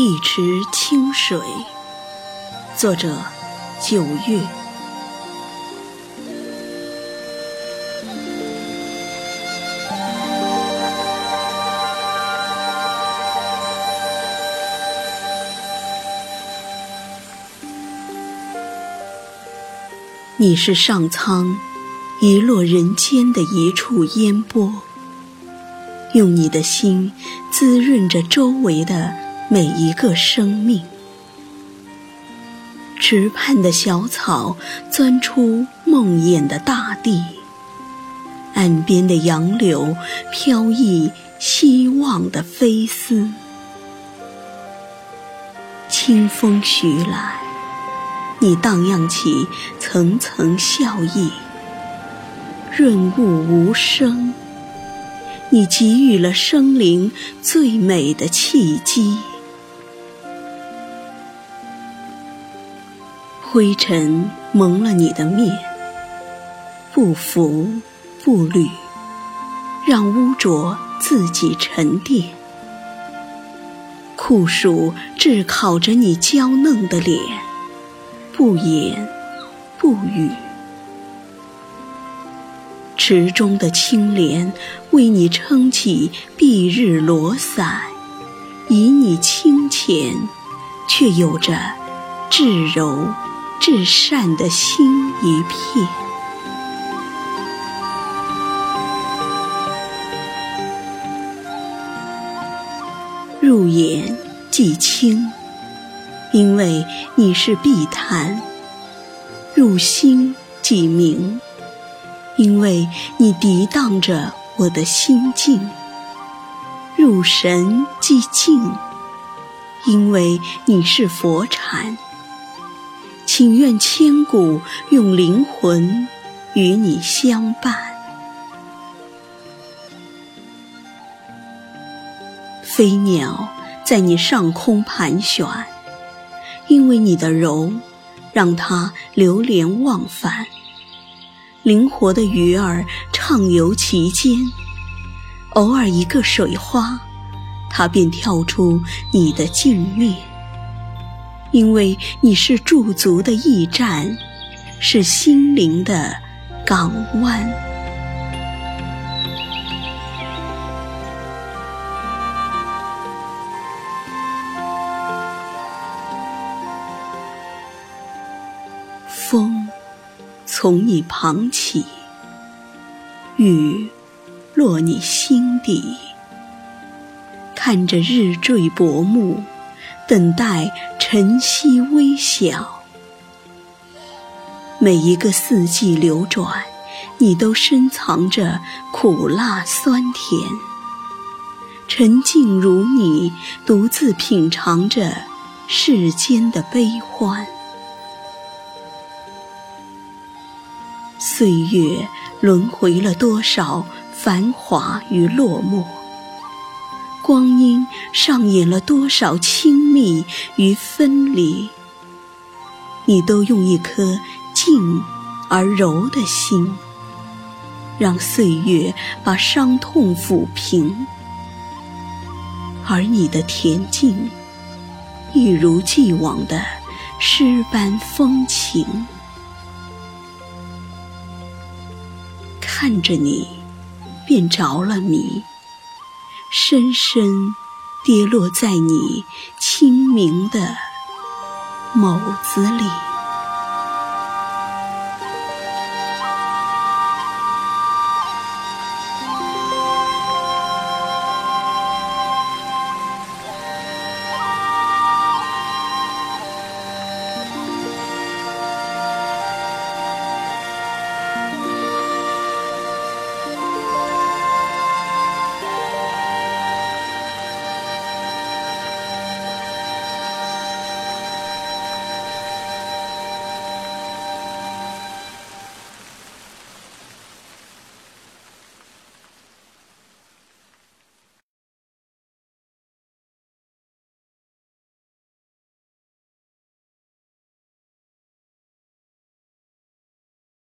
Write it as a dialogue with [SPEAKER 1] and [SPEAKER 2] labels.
[SPEAKER 1] 一池清水，作者九月。你是上苍遗落人间的一处烟波，用你的心滋润着周围的每一个生命。池畔的小草钻出梦魇的大地，岸边的杨柳飘逸希望的飞丝。清风徐来。你荡漾起层层笑意，润物无声。你给予了生灵最美的契机。灰尘蒙了你的面，不浮不履，让污浊自己沉淀。酷暑炙烤着你娇嫩的脸。不言不语，池中的青莲为你撑起蔽日罗伞，以你清浅，却有着至柔至善的心一片。入眼即清。因为你是碧潭，入心即明；因为你涤荡着我的心境，入神即静；因为你是佛禅，请愿千古用灵魂与你相伴。飞鸟在你上空盘旋。因为你的柔，让它流连忘返；灵活的鱼儿畅游其间，偶尔一个水花，它便跳出你的镜面。因为你是驻足的驿站，是心灵的港湾。风从你旁起，雨落你心底。看着日坠薄暮，等待晨曦微小。每一个四季流转，你都深藏着苦辣酸甜。沉静如你，独自品尝着世间的悲欢。岁月轮回了多少繁华与落寞，光阴上演了多少亲密与分离，你都用一颗静而柔的心，让岁月把伤痛抚平，而你的恬静，一如既往的诗般风情。看着你，便着了迷，深深跌落在你清明的眸子里。